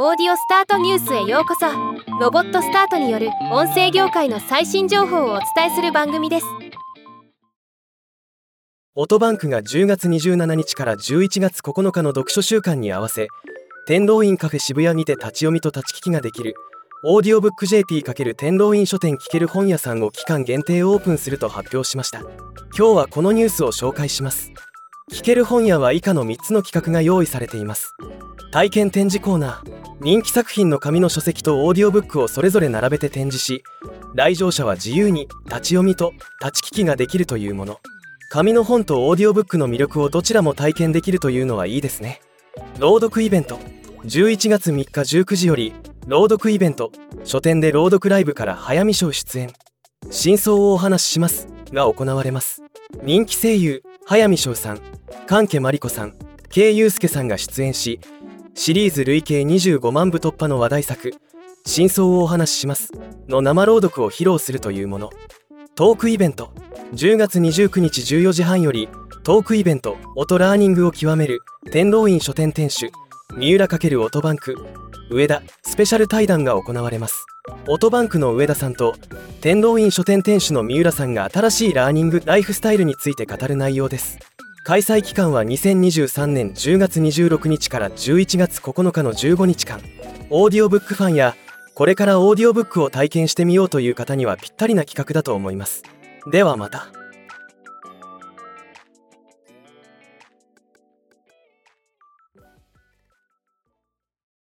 オーディオスタートニュースへようこそ。ロボットスタートによる音声業界の最新情報をお伝えする番組です。オトバンクが10月27日から11月9日の読書週間に合わせ天狼院カフェ渋谷にて立ち読みと立ち聞きができるオーディオブック JP× 天狼院書店聞ける本屋さんを期間限定オープンすると発表しました。今日はこのニュースを紹介します。聞ける本屋は以下の3つの企画が用意されています。体験展示コーナー。人気作品の紙の書籍とオーディオブックをそれぞれ並べて展示し来場者は自由に立ち読みと立ち聞きができるというもの。紙の本とオーディオブックの魅力をどちらも体験できるというのはいいですね。朗読イベント。11月3日19時より朗読イベント。書店で朗読ライブから早見賞出演。真相をお話ししますが行われます。人気声優早見翔さん。関家真理子さん。K 祐介さんが出演しシリーズ累計25万部突破の話題作「真相をお話しします」の生朗読を披露するというもの。トークイベント10月29日14時半よりトークイベント「音ラーニングを極める天狼院書店店主三浦×オトバンク上田スペシャル対談が行われます。オトバンクの上田さんと天狼院書店店主の三浦さんが新しいラーニングライフスタイルについて語る内容です。開催期間は2023年10月26日から11月9日の15日間。オーディオブックファンやこれからオーディオブックを体験してみようという方にはぴったりな企画だと思います。ではまた。